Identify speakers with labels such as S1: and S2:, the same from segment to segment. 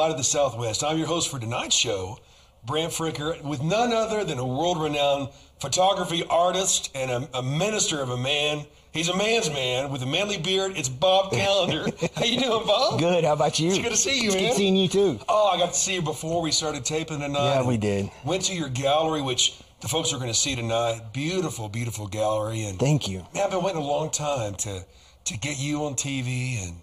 S1: Light of the Southwest. I'm your host for tonight's show, Brant Fricker, with none other than a world-renowned photography artist and a, a minister of a man. He's a man's man with a manly beard. It's Bob Calendar. How you doing, Bob?
S2: Good. How about you?
S1: It's good to see you, man.
S2: Good seeing you too.
S1: Oh, I got to see you before we started taping tonight.
S2: Yeah, we did.
S1: Went to your gallery, which the folks are going to see tonight. Beautiful, beautiful gallery. And
S2: Thank you.
S1: Man, I've been waiting a long time to to get you on TV, and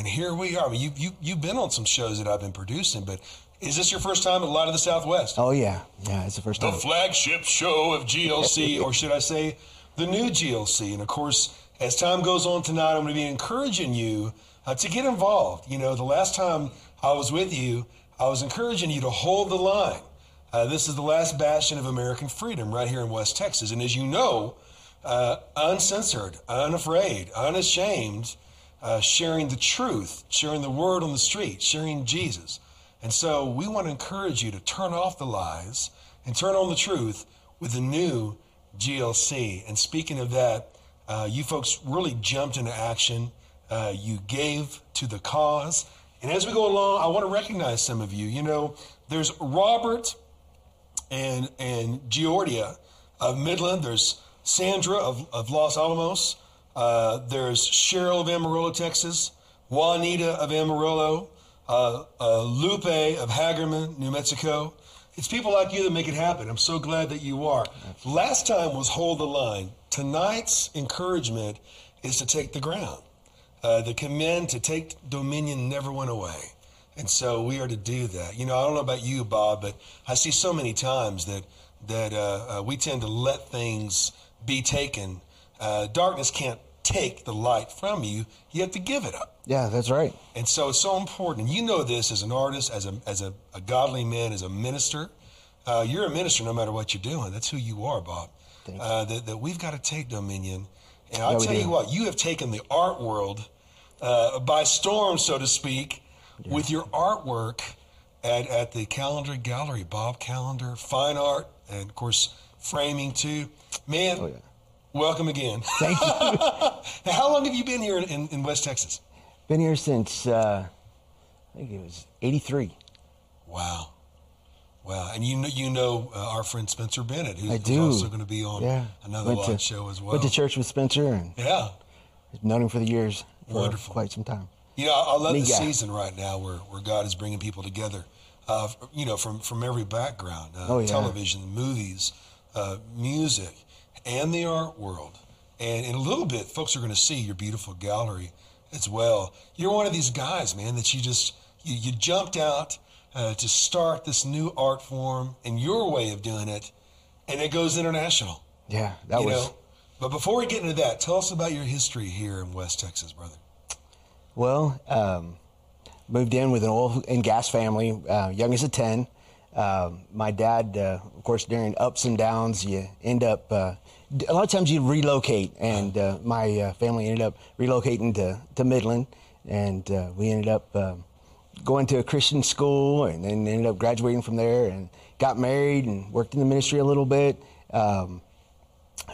S1: and here we are. I mean, you you you've been on some shows that I've been producing, but is this your first time at Light of the Southwest?
S2: Oh yeah, yeah. It's the first time.
S1: the flagship show of GLC, or should I say, the new GLC. And of course, as time goes on tonight, I'm going to be encouraging you uh, to get involved. You know, the last time I was with you, I was encouraging you to hold the line. Uh, this is the last bastion of American freedom right here in West Texas. And as you know, uh, uncensored, unafraid, unashamed, uh, sharing the truth, sharing the word on the street, sharing Jesus. And so we want to encourage you to turn off the lies and turn on the truth with the new GLC. And speaking of that, uh, you folks really jumped into action. Uh, you gave to the cause. And as we go along, I want to recognize some of you. You know, there's Robert and and Giordia of Midland. There's Sandra of, of Los Alamos. Uh, there's Cheryl of Amarillo, Texas. Juanita of Amarillo. Uh, uh, Lupe of Hagerman, New Mexico. It's people like you that make it happen. I'm so glad that you are. Last time was hold the line. Tonight's encouragement is to take the ground. Uh, the command to take dominion never went away. And so we are to do that. You know, I don't know about you, Bob, but I see so many times that that uh, uh, we tend to let things be taken. Uh, darkness can't take the light from you. You have to give it up.
S2: Yeah, that's right.
S1: And so it's so important. And you know this as an artist, as a as a, a godly man, as a minister. Uh, you're a minister no matter what you're doing. That's who you are, Bob.
S2: Thank.
S1: Uh, that, that we've got to take dominion. And I'll
S2: Yeah,
S1: tell
S2: do.
S1: you what, you have taken the art world uh, by storm, so to speak, with your artwork at, at the Calendar Gallery. Bob Calendar, fine art, and of course, framing too. Man,
S2: Oh, yeah.
S1: Welcome again.
S2: Thank you.
S1: How long have you been here in, in, West Texas?
S2: Been here since uh, I think it was '83.
S1: Wow. Wow. And you know, you know uh, our friend Spencer Bennett, who's, who's also going to be on
S2: Yeah.
S1: another
S2: Went to-
S1: live show as well.
S2: Went to church with Spencer and
S1: Yeah.
S2: known him for the years. For
S1: Wonderful.
S2: Quite some time.
S1: You know, I I love
S2: Neat
S1: the
S2: guy.
S1: season right now where, where God is bringing people together, uh, you know, from, from every background uh,
S2: Oh, yeah.
S1: television, movies, uh, music, and the art world. And in a little bit, folks are going to see your beautiful gallery as well. You're one of these guys, man, that you just you, you jumped out uh, to start this new art form and your way of doing it, and it goes international.
S2: Yeah, that
S1: you
S2: was.
S1: know. But before we get into that, tell us about your history here in West Texas, brother.
S2: Well, um, moved in with an oil and gas family, uh, youngest of 10. Um, my dad, uh, of course, during ups and downs, you end up, uh, a lot of times you relocate, and uh, my uh, family ended up relocating to, to Midland, and uh, we ended up um going to a Christian school, and then ended up graduating from there, and got married and worked in the ministry a little bit. Um,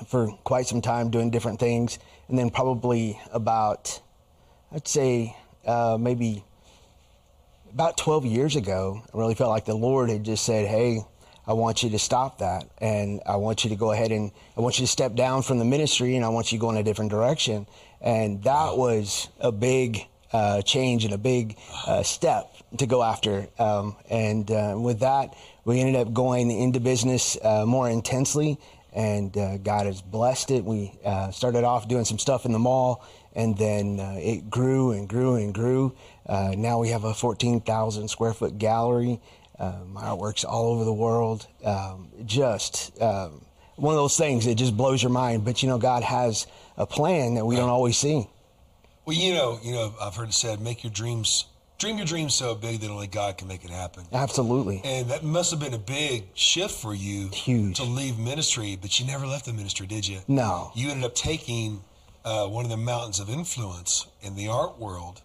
S2: for quite some time doing different things. And then probably about, I'd say uh, maybe about 12 years ago, I really felt like the Lord had just said, Hey, I want you to stop that. And I want you to go ahead and I want you to step down from the ministry and I want you to go in a different direction. And that was a big uh, change and a big uh, step to go after. Um, and uh, with that, we ended up going into business uh, more intensely and uh, God has blessed it. We uh, started off doing some stuff in the mall, and then it grew and grew and grew. Uh, now we have a 14,000 square foot gallery. Uh, my artwork's all over the world. Um, just um, one of those things that just blows your mind. But you know, God has a plan that we don't always see.
S1: Well, you know, you know, I've heard it said, make your dreams, dream your dreams so big that only God can make it happen.
S2: Absolutely.
S1: And that must have been a big shift for you
S2: Huge.
S1: to leave ministry, but you never left the ministry, did you?
S2: No.
S1: You ended up taking uh, one of the mountains of influence in the art world,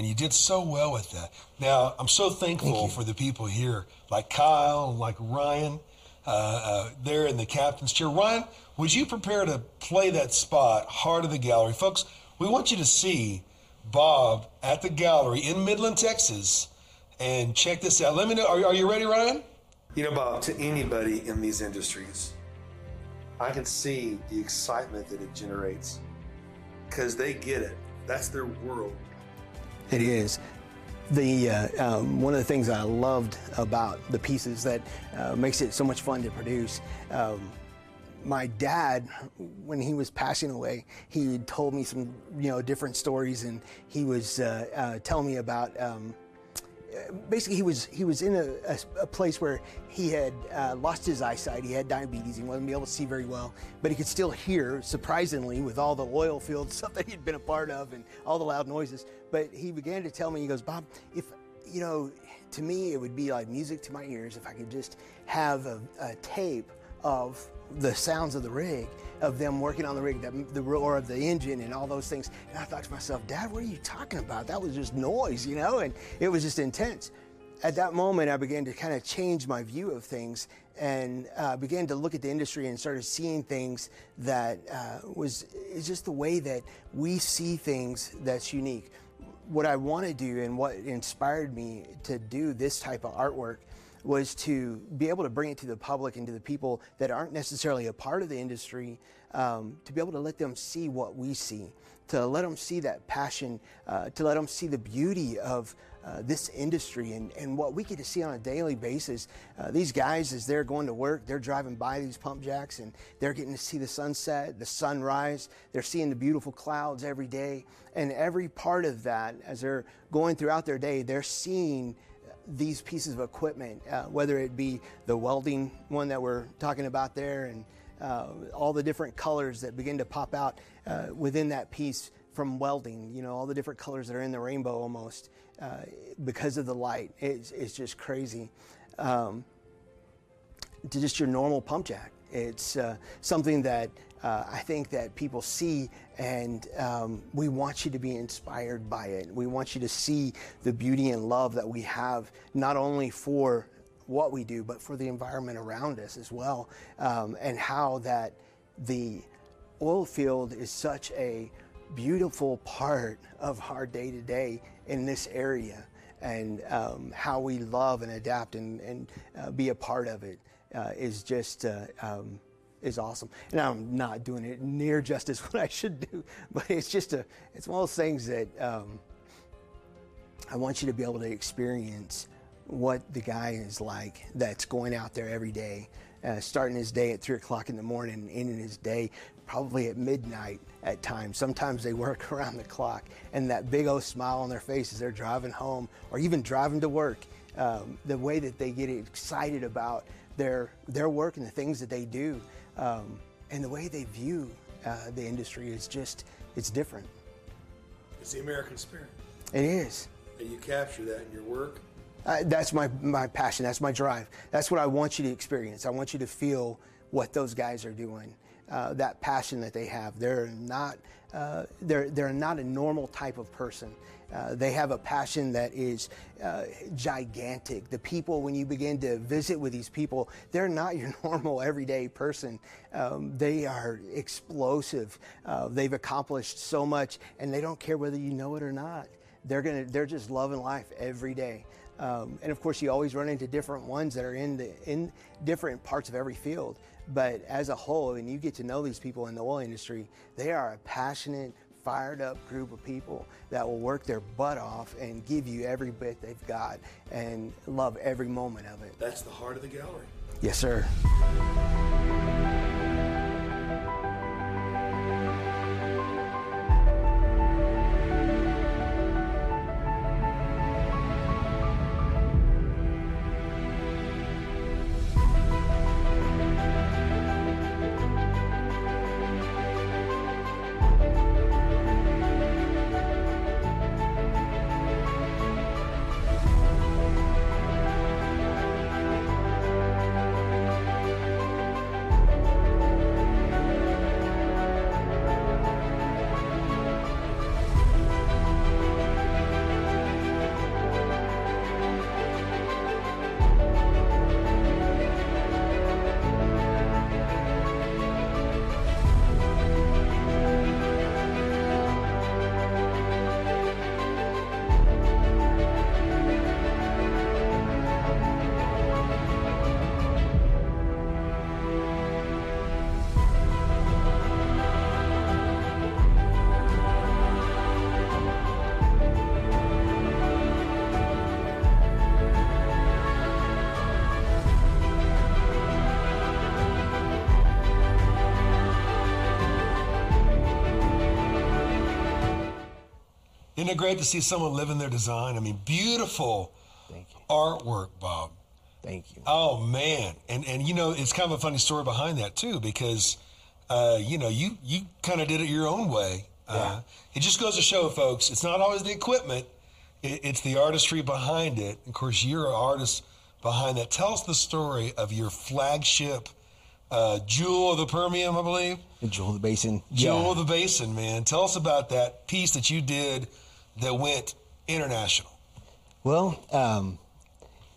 S1: and you did so well with that. Now, I'm so thankful for the people here, like Kyle, like Ryan. Uh, uh, there in the captain's chair. Ryan, would you prepare to play that spot, Heart of the Gallery? Folks, we want you to see Bob at the gallery in Midland, Texas, And check this out. Let me know. Are, are you ready, Ryan?
S3: You know, Bob, to anybody in these industries, I can see the excitement that it generates because they get it. That's their world.
S2: It is. The uh, um, one of the things I loved about the pieces that uh, makes it so much fun to produce. Um, my dad, when he was passing away, he told me some, you know, different stories, and he was uh, uh telling me about. Um, basically he was he was in a, a, a place where he had uh, lost his eyesight. He had diabetes. He wasn't able to see very well, but he could still hear. Surprisingly, with all the oil field stuff that he'd been a part of and all the loud noises. But he began to tell me, he goes, Bob, if you know, to me it would be like music to my ears if I could just have a, a tape of the sounds of the rig, of them working on the rig, the roar of the engine and all those things. And I thought to myself, Dad, what are you talking about? That was just noise, you know, and it was just intense. At that moment, I began to kind of change my view of things and uh, began to look at the industry and started seeing things that uh, was just the way that we see things that's unique. What I want to do and what inspired me to do this type of artwork was to be able to bring it to the public and to the people that aren't necessarily a part of the industry, um, to be able to let them see what we see, to let them see that passion, uh, to let them see the beauty of uh, this industry and, and what we get to see on a daily basis. Uh, these guys, as they're going to work, they're driving by these pump jacks and they're getting to see the sunset, the sunrise. They're seeing the beautiful clouds every day. And every part of that, as they're going throughout their day, they're seeing these pieces of equipment, uh, whether it be the welding one that we're talking about there and uh, all the different colors that begin to pop out uh, within that piece from welding, you know, all the different colors that are in the rainbow almost uh, because of the light. It's, it's just crazy. Um, to just your normal pump jack. It's uh, something that uh, I think that people see, and um, we want you to be inspired by it. We want you to see the beauty and love that we have, not only for what we do, but for the environment around us as well, um, and how that the oil field is such a beautiful part of our day to day in this area, and um, how we love and adapt and, and uh, be a part of it uh, is just. Uh, um, is awesome. And I'm not doing it near justice what I should do, but it's just a, it's one of those things that um, I want you to be able to experience what the guy is like that's going out there every day, uh, starting his day at three o'clock in the morning, ending his day probably at midnight at times. Sometimes they work around the clock, and that big old smile on their face as they're driving home or even driving to work. Um, the way that they get excited about their their work and the things that they do. Um, and the way they view uh, the industry is just, it's different.
S3: It's the American spirit.
S2: It is.
S3: And you capture that in your work?
S2: Uh, that's my, my passion. That's my drive. That's what I want you to experience. I want you to feel what those guys are doing. Uh, that passion that they have. They're not, uh, they're, they're not a normal type of person. Uh, they have a passion that is uh, gigantic. The people, when you begin to visit with these people, they're not your normal everyday person. Um, they are explosive. Uh, they've accomplished so much, and they don't care whether you know it or not. They're gonna, they're just loving life every day. Um, and of course, you always run into different ones that are in the in different parts of every field. But as a whole, and you get to know these people in the oil industry, they are a passionate, fired up group of people that will work their butt off and give you every bit they've got and love every moment of it.
S3: That's the heart of the gallery.
S2: Yes, sir.
S1: It great to see someone living their design? I mean, beautiful
S2: Thank you.
S1: artwork, Bob.
S2: Thank you.
S1: Oh man, and and you know it's kind of a funny story behind that too because uh, you know you you kind of did it your own way. Uh, it just goes to show, folks, it's not always the equipment; it, it's the artistry behind it. Of course, you're an artist behind that. Tell us the story of your flagship uh, jewel of the Permian, I believe.
S2: The Jewel of the Basin.
S1: Jewel
S2: Yeah.
S1: of the Basin, man. Tell us about that piece that you did that went international.
S2: Well, um,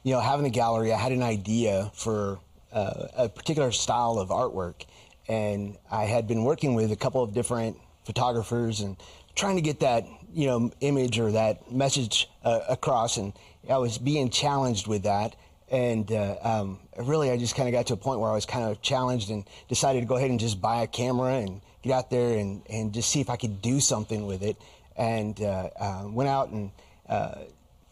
S2: you know, having the gallery, I had an idea for uh, a particular style of artwork, and I had been working with a couple of different photographers and trying to get that you know image or that message uh, across, and I was being challenged with that. And uh, um, really, I just kind of got to a point where I was kind of challenged and decided to go ahead and just buy a camera and get out there and, and just see if I could do something with it. And uh, uh, went out and uh,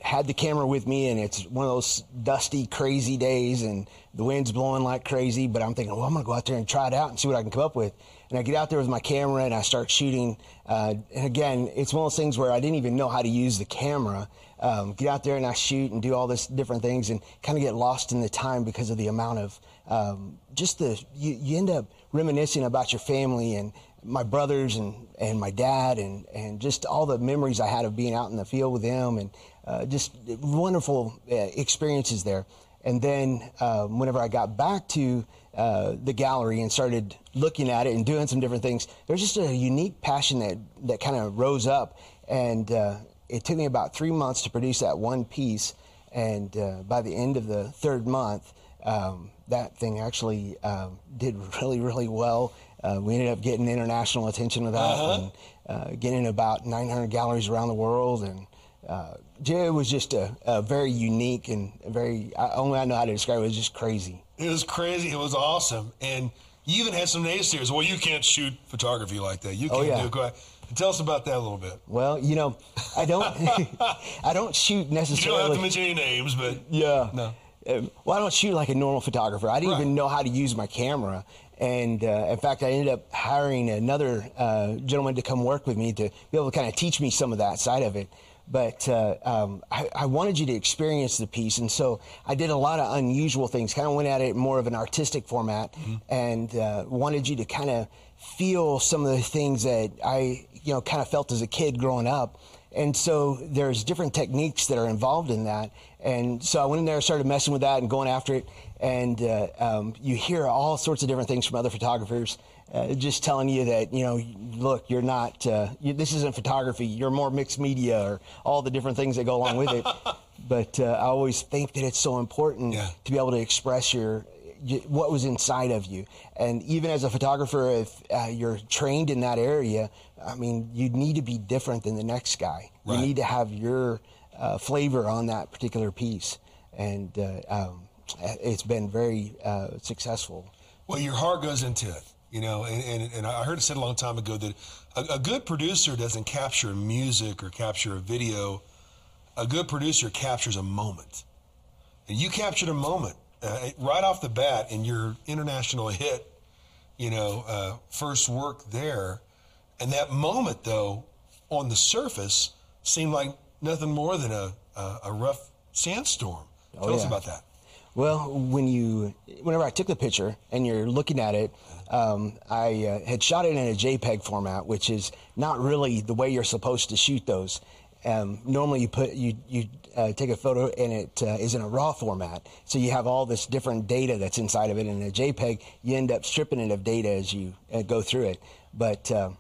S2: had the camera with me and it's one of those dusty, crazy days and the wind's blowing like crazy. But I'm thinking, well, I'm to go out there and try it out and see what I can come up with. And I get out there with my camera and I start shooting. Uh, and again, it's one of those things where I didn't even know how to use the camera. Um, get out there and I shoot and do all this different things and kind of get lost in the time because of the amount of um, just the, you, you end up reminiscing about your family and my brothers and, and my dad and, and just all the memories I had of being out in the field with them and uh, just wonderful uh, experiences there. And then uh, whenever I got back to uh, the gallery and started looking at it and doing some different things, there's just a unique passion that, that kind of rose up. And uh, it took me about three months to produce that one piece. And uh, by the end of the third month, um, that thing actually did really, really well. Uh, we ended up getting international attention with that and uh, getting about 900 galleries around the world. And uh, Jay was just a, a very unique and very, I, only I know how to describe it, it was just crazy.
S1: It was crazy. It was awesome. And you even had some naysayers. Well, you can't shoot photography like that. You
S2: Oh,
S1: can't
S2: yeah.
S1: do it. quite- Tell us about that a little bit.
S2: Well, you know, I don't, I don't shoot necessarily.
S1: You don't have to mention any names, but
S2: Yeah.
S1: No.
S2: Um, well, I don't shoot like a normal photographer. I didn't
S1: Right.
S2: even know how to use my camera. And uh, in fact, I ended up hiring another uh, gentleman to come work with me to be able to kind of teach me some of that side of it. But uh, um, I, I wanted you to experience the piece. And so I did a lot of unusual things, kind of went at it more of an artistic format and uh, wanted you to kind of feel some of the things that I, you know, kind of felt as a kid growing up. And so there's different techniques that are involved in that. And so I went in there, started messing with that and going after it. And uh, um, you hear all sorts of different things from other photographers, uh, just telling you that you know, look, you're not. Uh, you, this isn't photography. You're more mixed media, or all the different things that go along with it. But uh, I always think that it's so important
S1: Yeah.
S2: to be able to express your what was inside of you. And even as a photographer, if uh, you're trained in that area, I mean, you need to be different than the next guy.
S1: Right.
S2: You need to have your uh, flavor on that particular piece. And uh, um, it's been very uh, successful.
S1: Well, your heart goes into it, you know, and, and, and I heard it said a long time ago that a, a good producer doesn't capture music or capture a video. A good producer captures a moment. And you captured a moment uh, right off the bat in your international hit, you know, uh, first work there. And that moment, though, on the surface seemed like nothing more than a, a, a rough sandstorm. Tell
S2: Oh,
S1: us about that.
S2: Well, when you, whenever I took the picture and you're looking at it, um, I uh, had shot it in a JPEG format, which is not really the way you're supposed to shoot those. Um, normally, you put you you uh, take a photo and it uh, is in a RAW format, so you have all this different data that's inside of it. In a JPEG, you end up stripping it of data as you uh, go through it. But uh,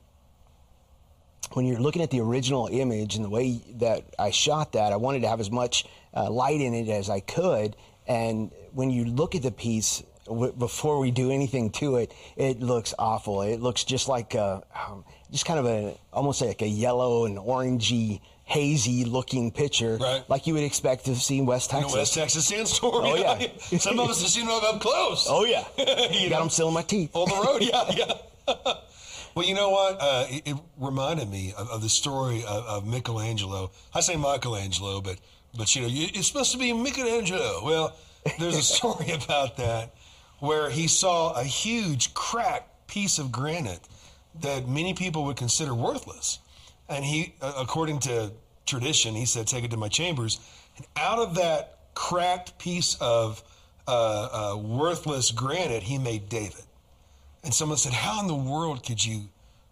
S2: when you're looking at the original image and the way that I shot that, I wanted to have as much uh, light in it as I could. And when you look at the piece w- before we do anything to it, it looks awful. It looks just like a, um, just kind of a almost like a yellow and orangey, hazy looking picture,
S1: Right.
S2: like you would expect to see in West Texas.
S1: West Texas sandstorm.
S2: Oh,
S1: you
S2: yeah.
S1: Some of us have seen them up close.
S2: Oh yeah,
S1: You
S2: got
S1: know?
S2: them still in my teeth.
S1: on the road. Yeah, yeah. well, you know what? Uh, it, it reminded me of, of the story of, of Michelangelo. I say Michelangelo, but but you know, you, it's supposed to be Michelangelo. Well, there's a story about that where he saw a huge cracked piece of granite that many people would consider worthless, and he, according to tradition. He said, "Take it to my chambers," and out of that cracked piece of uh, uh, worthless granite, he made David. And someone said, "How in the world could you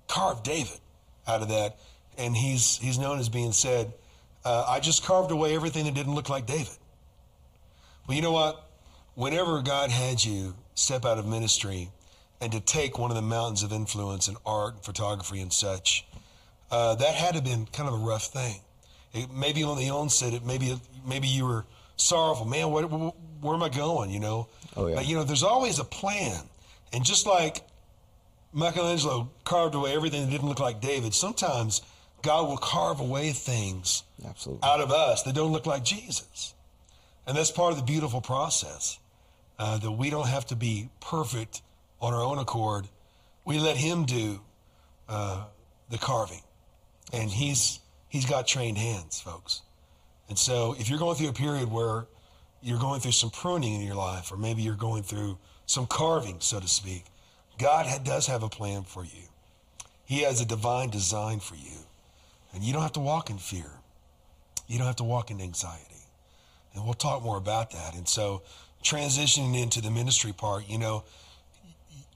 S1: carve David out of that?" And he's he's known as being said, uh, "I just carved away everything that didn't look like David." Well, you know what? Whenever God had you step out of ministry and to take one of the mountains of influence in art and photography and such, uh, that had to have been kind of a rough thing. It, maybe on the onset, it maybe maybe you were sorrowful. Man, what, where am I going? You know.
S2: Oh, yeah.
S1: But you know, there's always a plan, and just like Michelangelo carved away everything that didn't look like David, sometimes God will carve away things
S2: Absolutely.
S1: out of us that don't look like Jesus, and that's part of the beautiful process. Uh, that we don't have to be perfect on our own accord. We let Him do uh, the carving, and He's He's got trained hands, folks. And so, if you're going through a period where you're going through some pruning in your life, or maybe you're going through some carving, so to speak, God does have a plan for you. He has a divine design for you, and you don't have to walk in fear. You don't have to walk in anxiety. And we'll talk more about that. And so, transitioning into the ministry part, you know,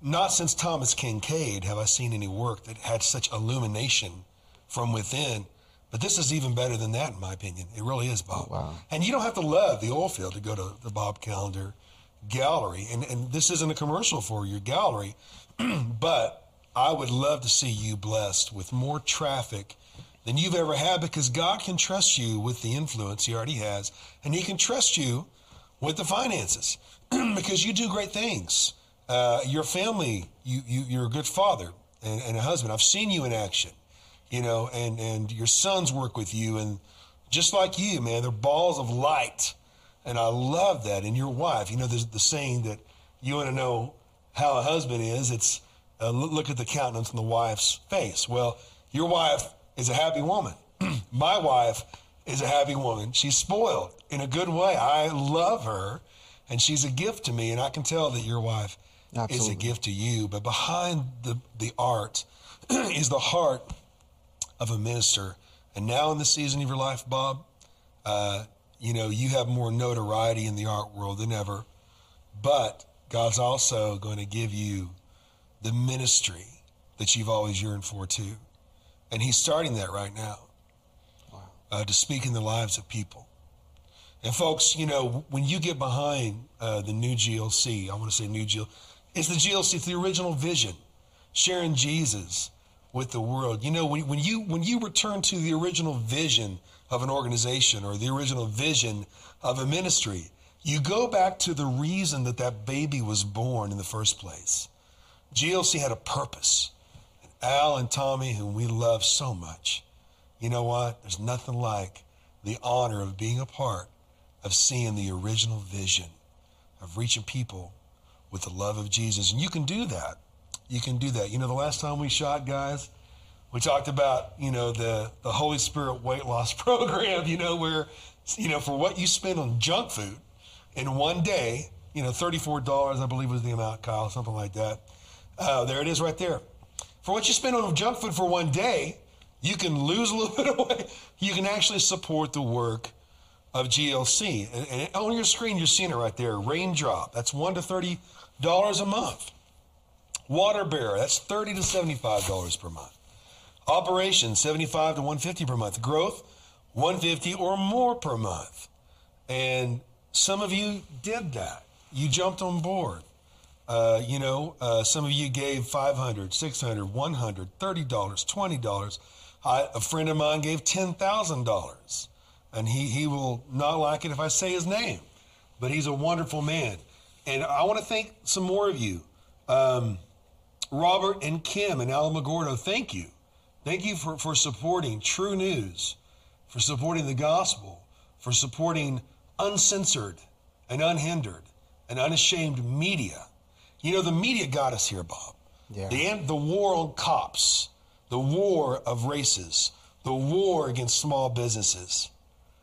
S1: not since Thomas Kinkade have I seen any work that had such illumination from within. But this is even better than that, in my opinion. It really is, Bob.
S2: Oh, wow.
S1: And you don't have to love the oil field to go to the Bob Calendar Gallery. And, and this isn't a commercial for your gallery, but I would love to see you blessed with more traffic than you've ever had because God can trust you with the influence He already has, and He can trust you with the finances because you do great things. Uh, your family, you, you, you're a good father and, and a husband. I've seen you in action, you know, and, and your sons work with you. And just like you, man, they're balls of light. And I love that. And your wife, you know, there's the saying that you want to know how a husband is. It's uh, look at the countenance on the wife's face. Well, your wife is a happy woman. My wife is a happy woman. She's spoiled in a good way. I love her, and she's a gift to me. And I can tell that your wife is a gift to you. But behind the, the art is the heart of a minister. And now in the season of your life, Bob, uh, you know, you have more notoriety in the art world than ever. But God's also going to give you the ministry that you've always yearned for, too. And He's starting that right now uh, to speak in the lives of people. And folks, you know, when you get behind uh, the new GLC, I want to say new GLC, it's the GLC, it's the original vision, sharing Jesus with the world. You know, when, when you when you return to the original vision of an organization or the original vision of a ministry, you go back to the reason that that baby was born in the first place. GLC had a purpose. Al and Tommy, whom we love so much, you know what? There's nothing like the honor of being a part of seeing the original vision of reaching people with the love of Jesus. And you can do that. You can do that. You know, the last time we shot, guys, we talked about, you know, the, the Holy Spirit weight loss program, you know, where, you know, for what you spend on junk food in one day, you know, $34, I believe was the amount, Kyle, something like that. Uh, there it is right there. For what you spend on junk food for one day, you can lose a little bit of weight. You can actually support the work of GLC. And, and on your screen, you're seeing it right there. Raindrop, that's one to thirty dollars a month. Water Bearer, that's thirty to seventy-five dollars per month. Operation, seventy-five to one fifty per month. Growth, one fifty or more per month. And some of you did that. You jumped on board. Uh, you know, uh, some of you gave 500 600 100 $30, $20. I, a friend of mine gave $10,000. And he, he will not like it if I say his name. But he's a wonderful man. And I want to thank some more of you. Um, Robert and Kim and Alamogordo, thank you. Thank you for, for supporting True News, for supporting the gospel, for supporting uncensored and unhindered and unashamed media. You know, the media got us here, Bob.
S2: Yeah.
S1: The, the war on cops, the war of races, the war against small businesses.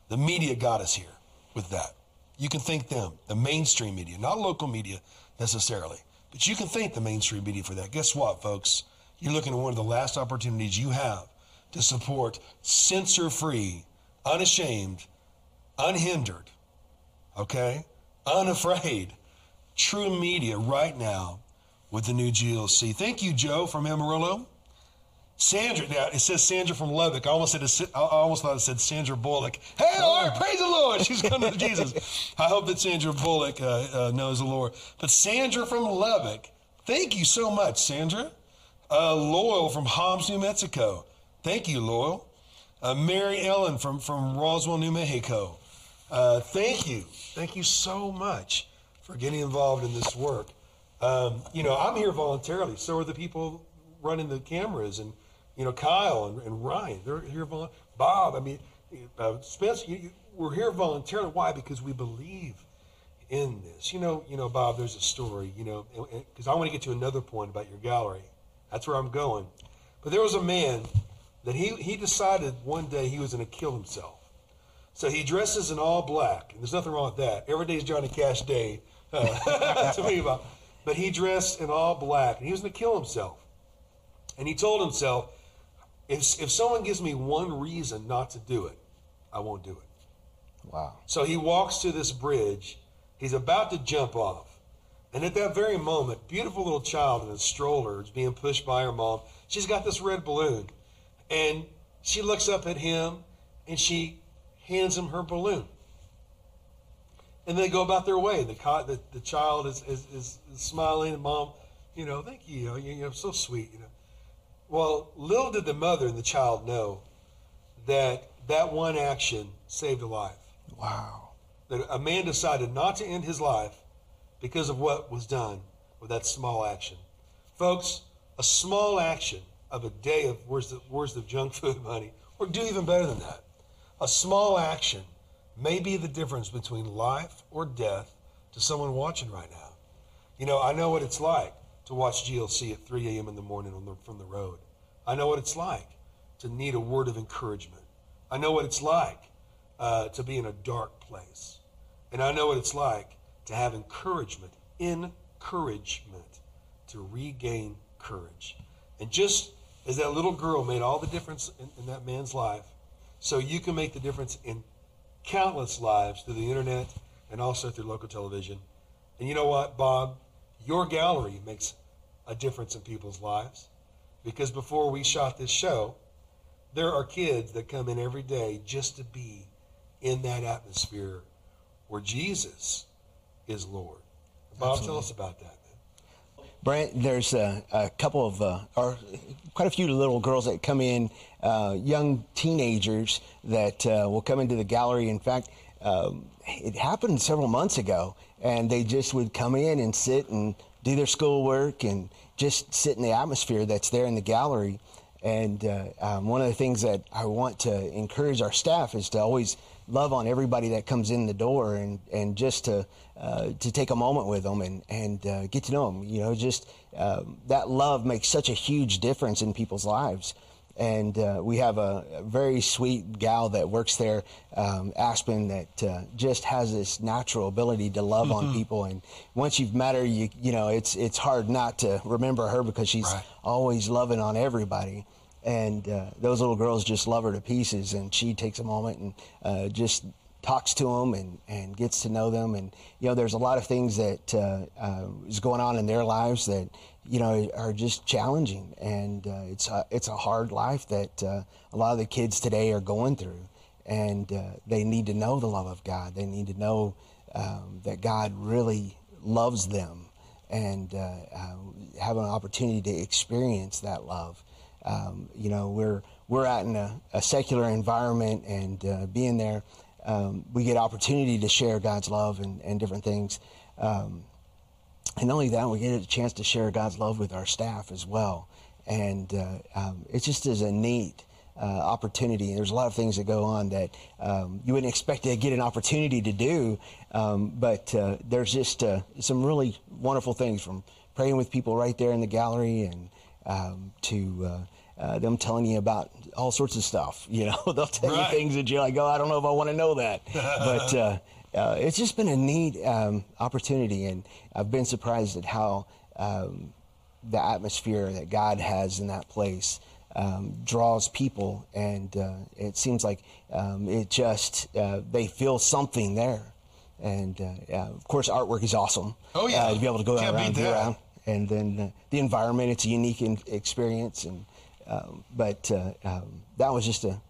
S1: The media got us here with that. You can thank them, the mainstream media, not local media necessarily, but you can thank the mainstream media for that. Guess what, folks? You're looking at one of the last opportunities you have to support censor free unashamed, unhindered, okay, unafraid, true media right now with the new GLC. Thank you, Joe from Amarillo. Sandra, now it says Sandra from Lubbock. I almost said I almost thought it said Sandra Bullock. Hey, Lord, praise the Lord. She's coming to Jesus. I hope that Sandra Bullock uh, uh, knows the Lord. But Sandra from Lubbock, thank you so much, Sandra. Uh, Loyal from Hobbs, New Mexico. Thank you, Loyal. Uh, Mary Ellen from, from Roswell, New Mexico. Uh, thank you. Thank you so much for getting involved in this work. Um, you know, I'm here voluntarily. So are the people running the cameras and, you know, Kyle and, and Ryan. They're here. Bob, I mean, uh, Spence, you, you, we're here voluntarily. Why? Because we believe in this. You know, you know, Bob, there's a story, you know, because I want to get to another point about your gallery. That's where I'm going. But there was a man that he, he decided one day he was going to kill himself. So he dresses in all black. And there's nothing wrong with that. Every day is Johnny Cash Day uh, to about. But he dressed in all black, and he was going to kill himself. And he told himself, if, if someone gives me one reason not to do it, I won't do it.
S2: Wow.
S1: So he walks to this bridge. He's about to jump off. And at that very moment, beautiful little child in a stroller is being pushed by her mom. She's got this red balloon. And she looks up at him and she hands him her balloon. And they go about their way. The, the, the child is, is, is, smiling, and mom, you know, thank you, you know, you, so sweet, you know. Well, little did the mother and the child know that that one action saved a life.
S2: Wow.
S1: That a man decided not to end his life because of what was done with that small action. Folks, a small action of a day of the, where's the junk food money, or do even better than that. A small action may be the difference between life or death to someone watching right now. You know, I know what it's like to watch GLC at 3 a.m. in the morning the, from the road. I know what it's like to need a word of encouragement. I know what it's like uh, to be in a dark place. And I know what it's like to have encouragement, encouragement, to regain courage. And just as that little girl made all the difference in, in that man's life, so you can make the difference in countless lives through the internet and also through local television. And you know what, Bob? Your gallery makes a difference in people's lives because before we shot this show, there are kids that come in every day just to be in that atmosphere where Jesus is Lord. Bob, Absolutely. tell us about that.
S2: Brent, there's a, a couple of, uh, or quite a few little girls that come in, uh, young teenagers that uh, will come into the gallery. In fact, um, it happened several months ago, and they just would come in and sit and do their schoolwork and just sit in the atmosphere that's there in the gallery. And uh, um, one of the things that I want to encourage our staff is to always love on everybody that comes in the door and, and just to, uh, to take a moment with them and, and uh, get to know them. You know, just um, that love makes such a huge difference in people's lives. And uh, we have a, a, very sweet gal that works there, um, Aspen, that uh, just has this natural ability to love mm-hmm. on people. And once you've met her, you you know it's it's hard not to remember her because she's right. always loving on everybody and uh, those little girls just love her to pieces. And she takes a moment and uh, just talks to them and, and gets to know them. And you know, there's a lot of things that uh, uh is going on in their lives that you know are just challenging, and uh, it's a, it's a hard life that uh, a lot of the kids today are going through. And they need to know the love of God. They need to know um, that God really loves them and have an opportunity to experience that love. Um, you know, we're we're out in a, a secular environment, and uh, being there, um, we get opportunity to share God's love and, and different things. Um, and not only that, we get a chance to share God's love with our staff as well. And uh, um, it just is a neat uh, opportunity. There's a lot of things that go on that um, you wouldn't expect to get an opportunity to do, um, but uh, there's just uh, some really wonderful things from praying with people right there in the gallery and um, to uh, uh, them telling you about all sorts of stuff. You know, they'll tell right. you things that you're like, oh, I don't know if I want to know that. but uh, uh, it's just been a neat um, opportunity, and I've been surprised at how um, the atmosphere that God has in that place um, draws people, and uh, it seems like um, it just uh, they feel something there. And uh, yeah, of course, artwork is awesome.
S1: Oh, yeah.
S2: to be able to go
S1: Can't
S2: around, be around, and then uh, the environment. It's a unique in- experience, and um, but uh, um, that was just a,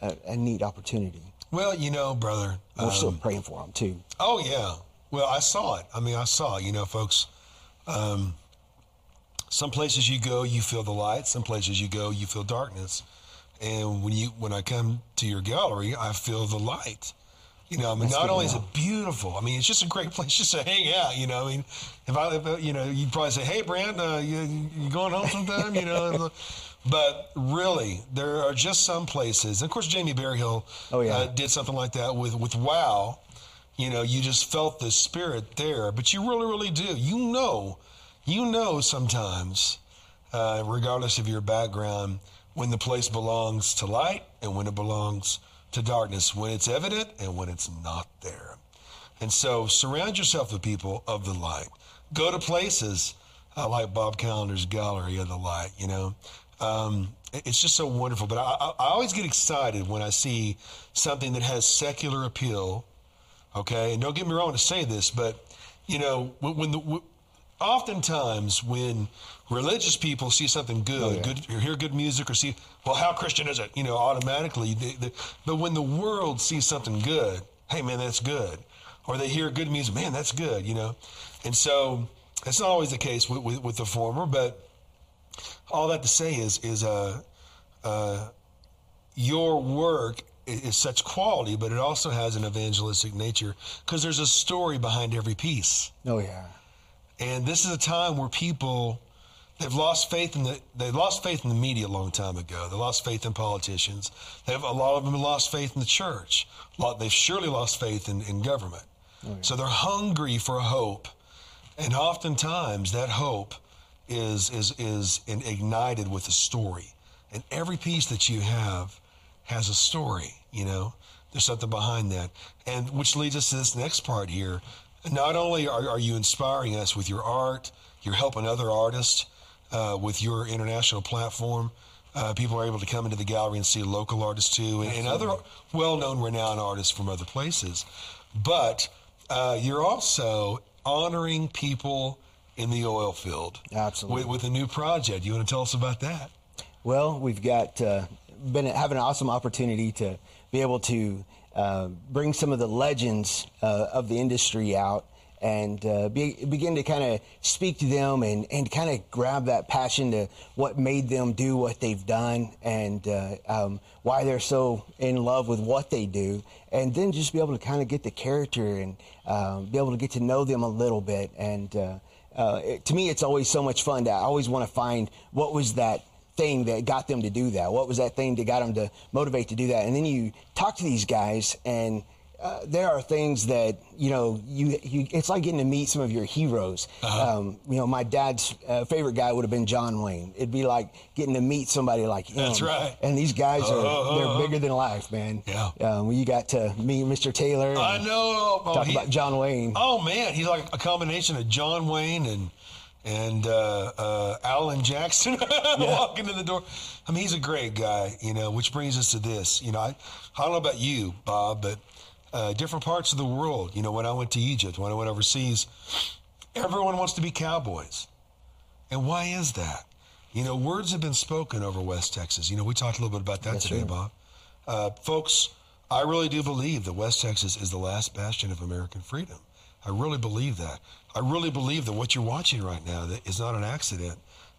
S2: a a neat opportunity.
S1: Well, you know, brother.
S2: We're still
S1: um,
S2: praying for them too.
S1: Oh yeah. Well, I saw it. I mean, I saw it. You know, folks. Um, some places you go, you feel the light. Some places you go, you feel darkness. And when you when I come to your gallery, I feel the light. You know, I mean,
S2: That's
S1: not only is it beautiful. I mean, it's just a great place just to hang out. You know, I mean, if I, if, you know, you'd probably say, "Hey, Brand, uh, you, you going home sometime?" You know, but really, there are just some places. And of course, Jamie Berryhill
S2: Oh, yeah.
S1: uh, did something like that with with Wow. You know, you just felt the spirit there, but you really, really do. You know, you know sometimes, uh, regardless of your background, when the place belongs to light and when it belongs to darkness, when it's evident and when it's not there. And so surround yourself with people of the light. Go to places uh, like Bob Calendar's Gallery of the Light, you know. Um, it's just so wonderful. But I, I, always get excited when I see something that has secular appeal Okay, and don't get me wrong to say this, but you know when, the oftentimes when religious people see something good,
S2: yeah.
S1: good or hear good music or see, well, how Christian is it? You know, automatically. They, they, but when the world sees something good, hey man, that's good, or they hear good music, man, that's good. You know, and so it's not always the case with, with, with the former, but all that to say is is uh, uh, your work is such quality, but it also has an evangelistic nature because there's a story behind every piece.
S2: Oh yeah.
S1: And this is a time where people they've lost faith in the they lost faith in the media a long time ago. They lost faith in politicians. They've a lot of them lost faith in the church. Lot, they've surely lost faith in, in government. Oh, so they're hungry for hope, and oftentimes that hope is is is ignited with a story. And every piece that you have has a story. You know, there's something behind that, and which leads us to this next part here. Not only are, are you inspiring us with your art, you're helping other artists uh, with your international platform. Uh, people are able to come into the gallery and see local artists too, and, and other well-known, renowned artists from other places. But uh, you're also honoring people in the oil field
S2: Absolutely.
S1: with, with a new project. You want to tell us about that?
S2: Well, we've got uh, been having an awesome opportunity to be able to uh, bring some of the legends uh, of the industry out and uh, be, begin to kind of speak to them and, and kind of grab that passion to what made them do what they've done and uh, um, why they're so in love with what they do. And then just be able to kind of get the character and um, be able to get to know them a little bit. And uh, uh, it, to me, it's always so much fun to I always want to find what was that thing that got them to do that? What was that thing that got them to motivate to do that? And then you talk to these guys, and uh, there are things that you know you, you it's like getting to meet some of your heroes. Um, you know, my dad's uh, favorite guy would have been John Wayne. It'd be like getting to meet somebody like him.
S1: That's right.
S2: And these guys are
S1: Uh-huh.
S2: they're bigger than life, man.
S1: Yeah.
S2: Um, you got to meet Mr. Taylor.
S1: I know. Oh,
S2: Talk
S1: he-
S2: about John Wayne.
S1: Oh man, he's like a combination of John Wayne and and uh, uh, Alan Jackson walking in the door. I mean, he's a great guy, you know. Which brings us to this, you know. I, I don't know about you, Bob, but uh, different parts of the world. You know, when I went to Egypt, when I went overseas, everyone wants to be cowboys, and why is that? You know, words have been spoken over West Texas. You know, we talked a little bit about that
S2: Yes,
S1: today. Bob. Uh, folks, I really do believe that West Texas is the last bastion of American freedom. I really believe that. I really believe that what you're watching right now is not an accident.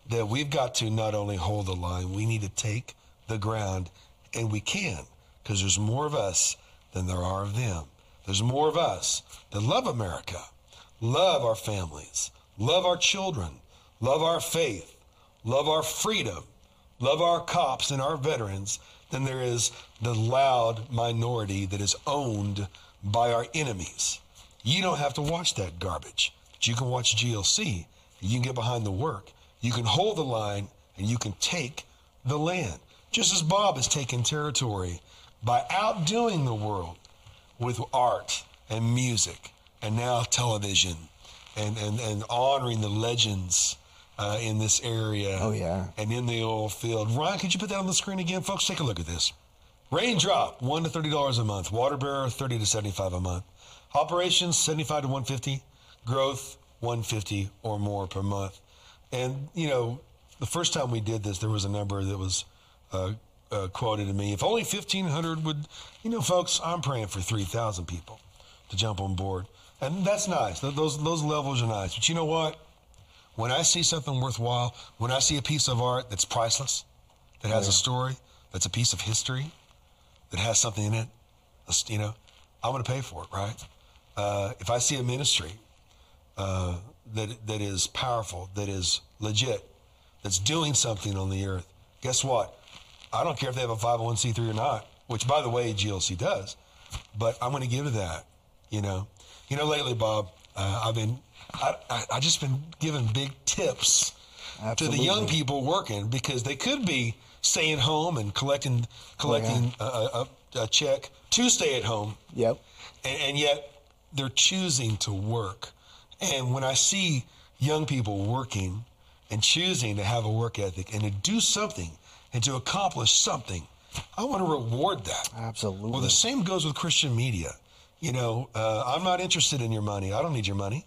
S1: That we've got to not only hold the line, we need to take the ground, and we can, because there's more of us than there are of them. There's more of us that love America, love our families, love our children, love our faith, love our freedom, love our cops and our veterans than there is the loud minority that is owned by our enemies. You don't have to watch that garbage. But you can watch GLC. You can get behind the work. You can hold the line and you can take the land. Just as Bob has taken territory by outdoing the world with art and music and now television and, and, and honoring the legends uh, in this area.
S2: Oh, yeah.
S1: And in the oil field. Ryan, could you put that on the screen again, folks? Take a look at this. Raindrop, one to thirty dollars a month. Water bearer, thirty to seventy-five a month. Operations, seventy-five to one fifty. Growth, one fifty or more per month. And you know, the first time we did this, there was a number that was uh, uh, quoted to me. If only fifteen hundred would, you know, folks, I'm praying for three thousand people to jump on board, and that's nice. Those those levels are nice. But you know what? When I see something worthwhile, when I see a piece of art that's priceless, that has a story, that's a piece of history, that has something in it, you know, I'm going to pay for it, right? Uh, if I see a ministry uh, that that is powerful, that is legit, that's doing something on the earth, guess what? I don't care if they have a 501c3 or not, which by the way GLC does, but I'm going to give to that. You know, you know, lately, Bob, uh, I've been, I, I, I just been giving big tips to the young people working because they could be staying home and collecting collecting a, a, a check to stay at home
S2: Yep.
S1: and, and yet they're choosing to work. And when I see young people working and choosing to have a work ethic and to do something and to accomplish something, I want to reward that.
S2: Absolutely.
S1: Well, the same goes with Christian media. You know, uh, I'm not interested in your money. I don't need your money.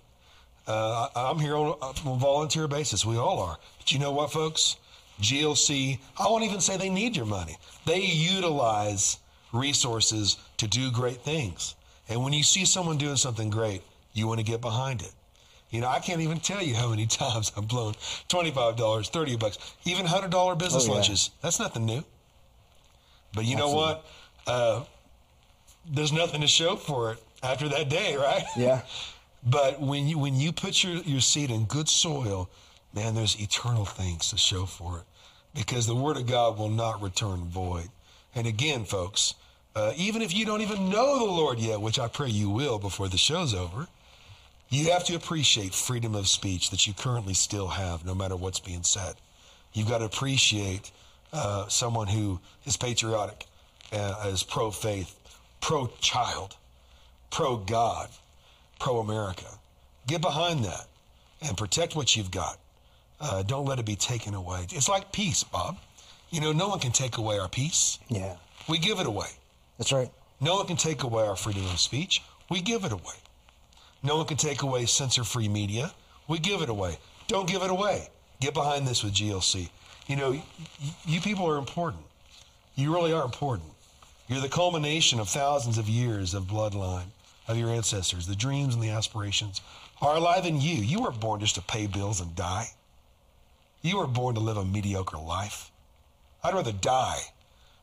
S1: Uh, I, I'm here on a on a volunteer basis. We all are. But you know what, folks? GLC, I won't even say they need your money. They utilize resources to do great things. And when you see someone doing something great, you want to get behind it. You know, I can't even tell you how many times I've blown $25, 30 bucks, even $100 business
S2: Oh, yeah.
S1: lunches. That's nothing new. But you know what? Uh, there's nothing to show for it after that day, right?
S2: Yeah.
S1: But when you when you put your, your seed in good soil, man, there's eternal things to show for it. Because the word of God will not return void. And again, folks, uh, even if you don't even know the Lord yet, which I pray you will before the show's over, you have to appreciate freedom of speech that you currently still have, no matter what's being said. You've got to appreciate uh, someone who is patriotic, uh, is pro faith, pro child, pro God, pro America. Get behind that and protect what you've got. Uh, don't let it be taken away. It's like peace, Bob. You know, no one can take away our peace.
S2: Yeah.
S1: We give it away.
S2: That's right.
S1: No one can take away our freedom of speech. We give it away. No one can take away censor free media. We give it away. Don't give it away. Get behind this with GLC. You know, you people are important. You really are important. You're the culmination of thousands of years of bloodline of your ancestors. The dreams and the aspirations are alive in you. You weren't born just to pay bills and die. You were born to live a mediocre life. I'd rather die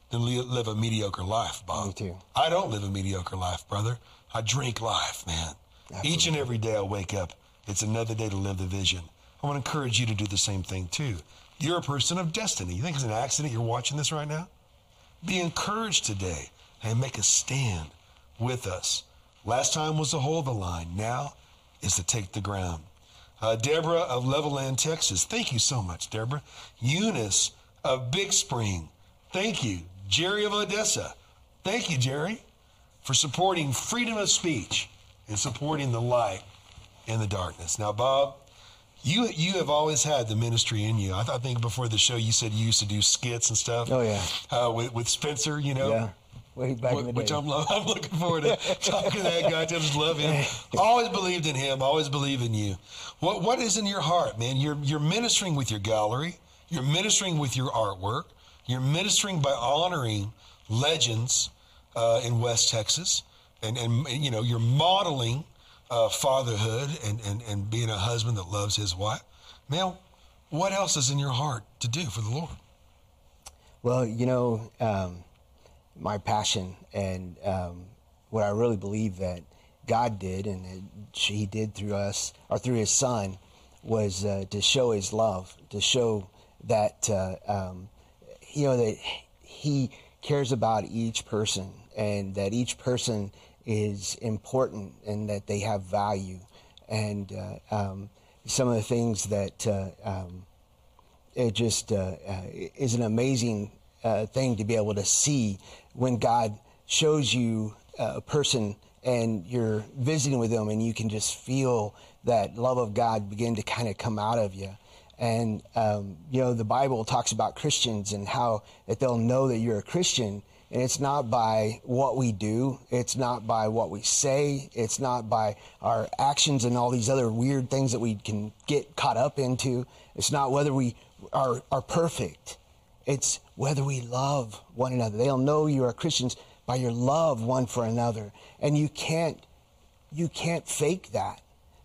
S1: than live a mediocre life, Bob.
S2: Me too.
S1: I don't live a mediocre life, brother. I drink life, man. Each and every day I wake up, it's another day to live the vision. I want to encourage you to do the same thing too. You're a person of destiny. You think it's an accident you're watching this right now? Be encouraged today and make a stand with us. Last time was to hold the line. Now is to take the ground. Uh, Deborah of Levelland, Texas. Thank you so much, Deborah. Eunice of Big Spring. Thank you. Jerry of Odessa. Thank you, Jerry, for supporting freedom of speech and supporting the light in the darkness. Now, Bob, you you have always had the ministry in you. I, th- I think before the show you said you used to do skits and stuff.
S2: Oh, yeah.
S1: Uh, with, with Spencer, you know.
S2: Yeah. Way back in the
S1: Wh-
S2: day.
S1: Which I'm, lo- I'm looking forward to talking to that guy. I just love him. Always believed in him. Always believe in you. What What is in your heart, man? You're You're ministering with your gallery. You're ministering with your artwork. You're ministering by honoring legends uh, in West Texas, and and you know you're modeling uh, fatherhood and, and and being a husband that loves his wife. Now, what else is in your heart to do for the Lord?
S2: Well, you know, um, my passion and um, what I really believe that God did and that He did through us or through His Son was uh, to show His love, to show that uh, um, you know that He cares about each person and that each person is important and that they have value and uh, um, some of the things that uh, um, it just uh, uh, is an amazing uh, thing to be able to see when God shows you a person and you're visiting with them and you can just feel that love of God begin to kind of come out of you. And um, you know, the Bible talks about Christians and how that they'll know that you're a Christian. And it's not by what we do. It's not by what we say. It's not by our actions and all these other weird things that we can get caught up into. It's not whether we are, are perfect. It's whether we love one another. They'll know you are Christians by your love one for another. And you can't, you can't fake that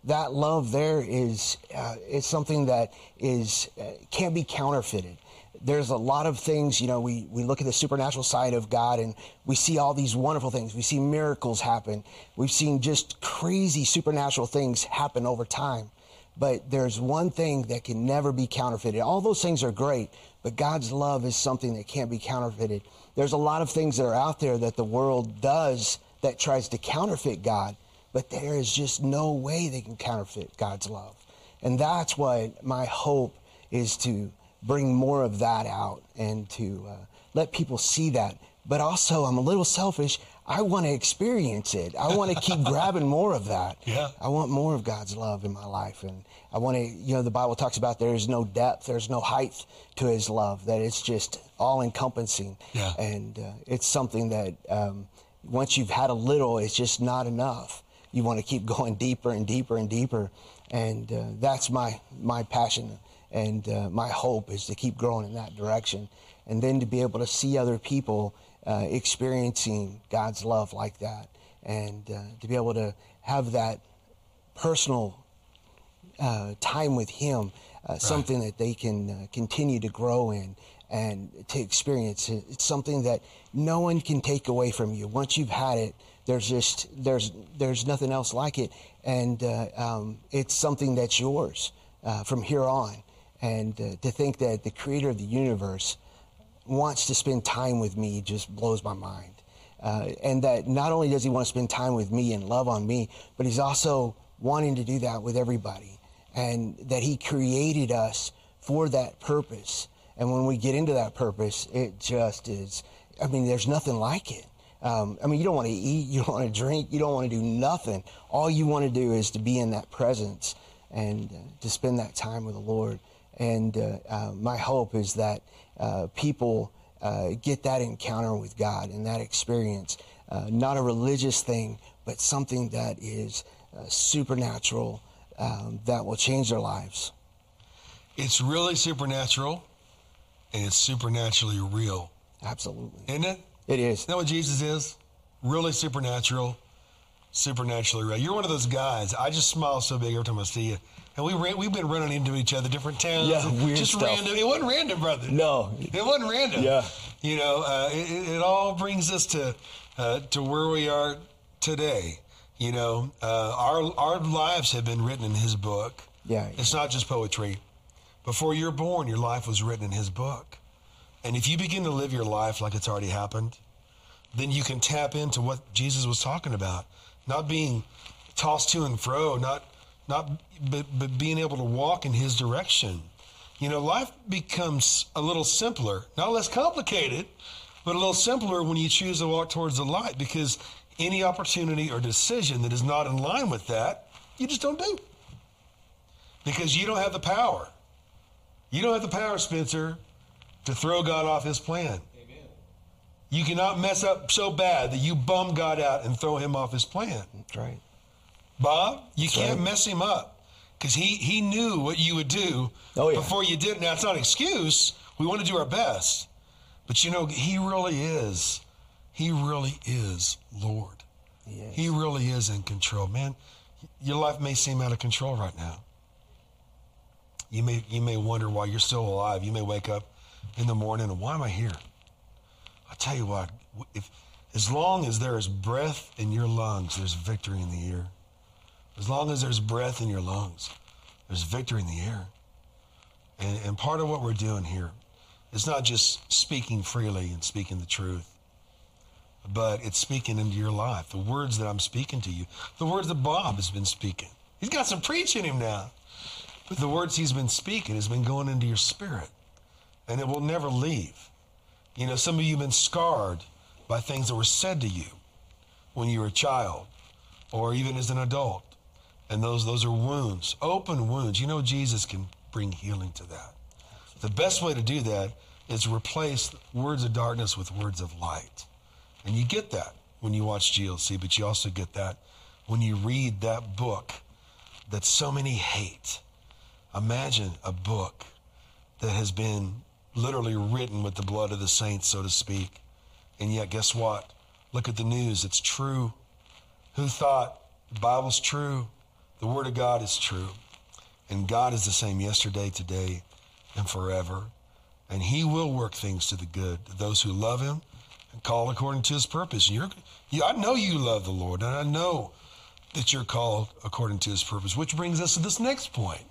S2: that love there is uh, is something that is uh, can't be counterfeited. There's a lot of things, you know, we, we look at the supernatural side of God and we see all these wonderful things. We see miracles happen. We've seen just crazy supernatural things happen over time. But there's one thing that can never be counterfeited. All those things are great, but God's love is something that can't be counterfeited. There's a lot of things that are out there that the world does that tries to counterfeit God but there is just no way they can counterfeit God's love. And that's what my hope is to bring more of that out and to uh, let people see that. But also, I'm a little selfish. I want to experience it. I want to keep grabbing more of that.
S1: Yeah.
S2: I want more of God's love in my life. And I want to, you know, the Bible talks about there is no depth, there's no height to his love, that it's just all encompassing.
S1: Yeah.
S2: And uh, it's something that um, once you've had a little, it's just not enough you want to keep going deeper and deeper and deeper. And uh, that's my, my passion and uh, my hope is to keep growing in that direction. And then to be able to see other people uh, experiencing God's love like that. And uh, to be able to have that personal uh, time with Him, uh, right. something that they can continue to grow in and to experience. It's something that no one can take away from you. Once you've had it, there's just there's there's nothing else like it, and uh, um, it's something that's yours uh, from here on. And uh, to think that the creator of the universe wants to spend time with me just blows my mind. Uh, and that not only does he want to spend time with me and love on me, but he's also wanting to do that with everybody. And that he created us for that purpose. And when we get into that purpose, it just is, I mean, there's nothing like it. Um, I mean, you don't want to eat, you don't want to drink, you don't want to do nothing. All you want to do is to be in that presence and uh, to spend that time with the Lord. And uh, uh, my hope is that uh, people uh, get that encounter with God and that experience, uh, not a religious thing, but something that is supernatural um, that will change their lives.
S1: It's really supernatural and it's supernaturally real.
S2: Absolutely.
S1: Isn't it?
S2: It is.
S1: Know what Jesus is? Really supernatural, supernaturally real. You're one of those guys. I just smile so big every time I see you. And we ran, we've been running into each other, different towns.
S2: Yeah, weird
S1: just
S2: stuff.
S1: random. It wasn't random, brother.
S2: No,
S1: it wasn't random.
S2: Yeah,
S1: you know, uh, it, it, all brings us to uh, to where we are today. You know, uh, our our lives have been written in His book.
S2: Yeah,
S1: it's not just poetry. Before you're born, your life was written in His book. And if you begin to live your life like it's already happened, then you can tap into what Jesus was talking about. Not being tossed to and fro, not not but, but being able to walk in his direction. You know, life becomes a little simpler, not less complicated, but a little simpler when you choose to walk towards the light because any opportunity or decision that is not in line with that, you just don't do. Because you don't have the power. You don't have the power, Spencer, to throw God off his plan. Amen. You cannot mess up so bad that you bum God out and throw him off his plan.
S2: That's right.
S1: Bob, you
S2: That's
S1: can't
S2: right.
S1: mess him up because he, he knew what you would do
S2: oh, yeah.
S1: before you did. Now, it's not an excuse. We want to do our best. But you know, he really is. He really is Lord.
S2: He, is.
S1: he really is in control. Man, your life may seem out of control right now. You may, you may wonder why you're still alive. You may wake up in the morning and why am I here? I tell you what, if as long as there is breath in your lungs, there's victory in the air. As long as there's breath in your lungs, there's victory in the air. And, and part of what we're doing here is not just speaking freely and speaking the truth, but it's speaking into your life. The words that I'm speaking to you, the words that Bob has been speaking. He's got some preach in him now. But the words he's been speaking has been going into your spirit and it will never leave. You know, some of you have been scarred by things that were said to you when you were a child or even as an adult. And those those are wounds, open wounds. You know Jesus can bring healing to that. The best way to do that is replace words of darkness with words of light. And you get that when you watch GLC, but you also get that when you read that book that so many hate. Imagine a book that has been literally written with the blood of the saints, so to speak. And yet, guess what? Look at the news. It's true. Who thought the Bible's true? The Word of God is true. And God is the same yesterday, today, and forever. And He will work things to the good to those who love Him and call according to His purpose. You're, you, I know you love the Lord, and I know that you're called according to His purpose, which brings us to this next point.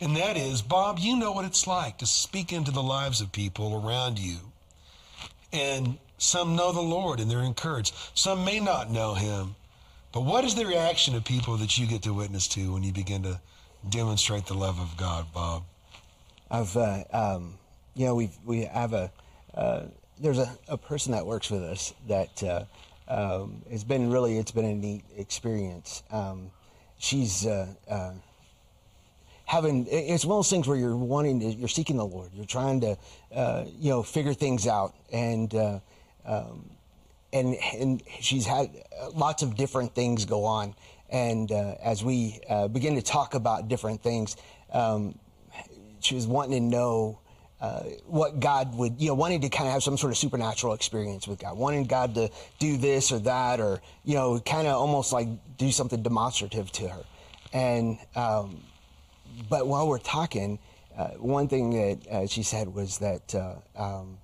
S1: And that is, Bob, you know what it's like to speak into the lives of people around you. And some know the Lord and they're encouraged. Some may not know Him. But what is the reaction of people that you get to witness to when you begin to demonstrate the love of God, Bob?
S2: I've, uh, um, you know, we we have a uh, there's a, a person that works with us that uh, um, it's been really it's been a neat experience. Um, she's uh, uh, having it's one of those things where you're wanting to you're seeking the Lord. You're trying to uh, you know figure things out and. Um, and and she's had lots of different things go on. And uh, as we uh, begin to talk about different things, um, she was wanting to know uh, what God would, you know, wanting to kind of have some sort of supernatural experience with God, wanting God to do this or that, or you know, kind of almost like do something demonstrative to her. And um, but while we're talking, uh, one thing that uh, she said was that. Uh, um,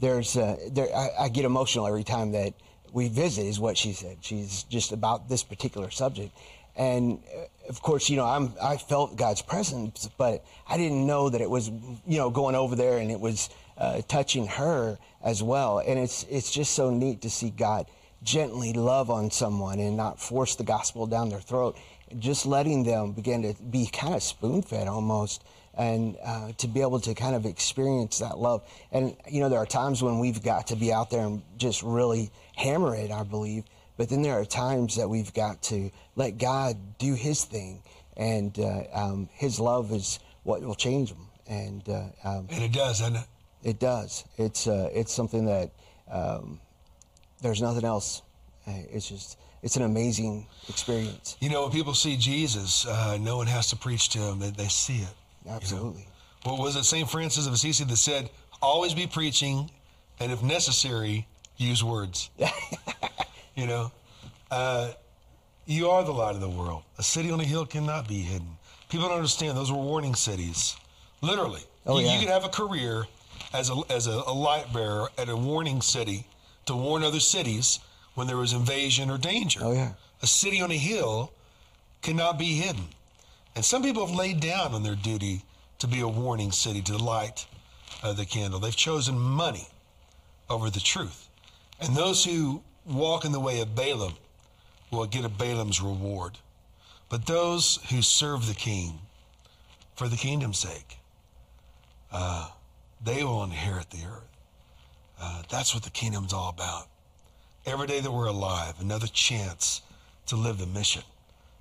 S2: there's uh, there I, I, get emotional every time that we visit is what she said. She's just about this particular subject. And uh, of course you know I'm I felt God's presence but I didn't know that it was you know going over there and it was uh, touching her as well. And it's it's just so neat to see God gently love on someone and not force the gospel down their throat. Just letting them begin to be kind of spoon fed almost and uh, to be able to kind of experience that love. And, you know, there are times when we've got to be out there and just really hammer it, I believe. But then there are times that we've got to let God do His thing. And uh, um, His love is what will change them. And, uh,
S1: um, and it does, doesn't it?
S2: It does. It's, uh, it's something that um, there's nothing else. Uh, it's just it's an amazing experience.
S1: You know, when people see Jesus, uh, no one has to preach to them; they, they see it.
S2: Absolutely.
S1: You know? What was it St. Francis of Assisi that said, always be preaching, and if necessary, use words? you know? Uh, you are the light of the world. A city on a hill cannot be hidden. People don't understand those were warning cities. Literally.
S2: Oh,
S1: you,
S2: yeah.
S1: you could have a career as a, as a, a light bearer at a warning city to warn other cities when there was invasion or danger.
S2: Oh, yeah.
S1: A city on a hill cannot be hidden. And some people have laid down on their duty to be a warning city, to light uh, the candle. They've chosen money over the truth. And those who walk in the way of Balaam will get a Balaam's reward. But those who serve the king for the kingdom's sake, uh, they will inherit the earth. Uh, that's what the kingdom's all about. Every day that we're alive, another chance to live the mission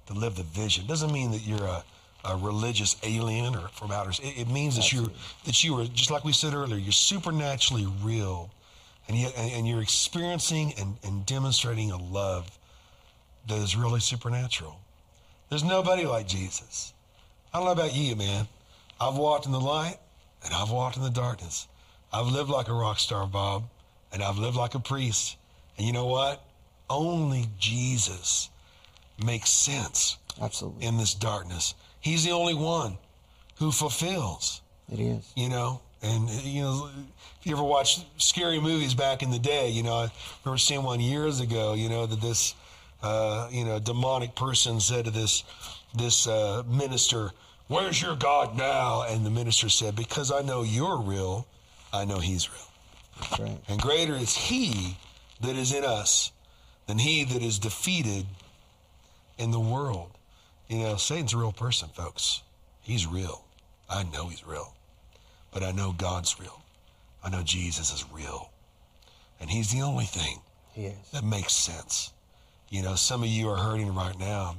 S1: to live the vision. Doesn't mean that you're a, a religious alien or from outer. It, it means that you're that you are just like we said earlier. You're supernaturally real, and yet and you're experiencing and, and demonstrating a love that is really supernatural. There's nobody like Jesus. I don't know about you, man. I've walked in the light and I've walked in the darkness. I've lived like a rock star, Bob, and I've lived like a priest. And you know what? Only Jesus makes sense
S2: absolutely
S1: in this darkness. He's the only one who fulfills.
S2: It is.
S1: You know, and you know, if you ever watched scary movies back in the day, you know, I remember seeing one years ago. You know that this, uh, you know, demonic person said to this this uh, minister, "Where's your God now?" And the minister said, "Because I know you're real, I know He's real.
S2: That's right.
S1: And greater is He that is in us than he that is defeated in the world. You know, Satan's a real person, folks. He's real. I know he's real. But I know God's real. I know Jesus is real. And he's the only thing that makes sense. You know, some of you are hurting right now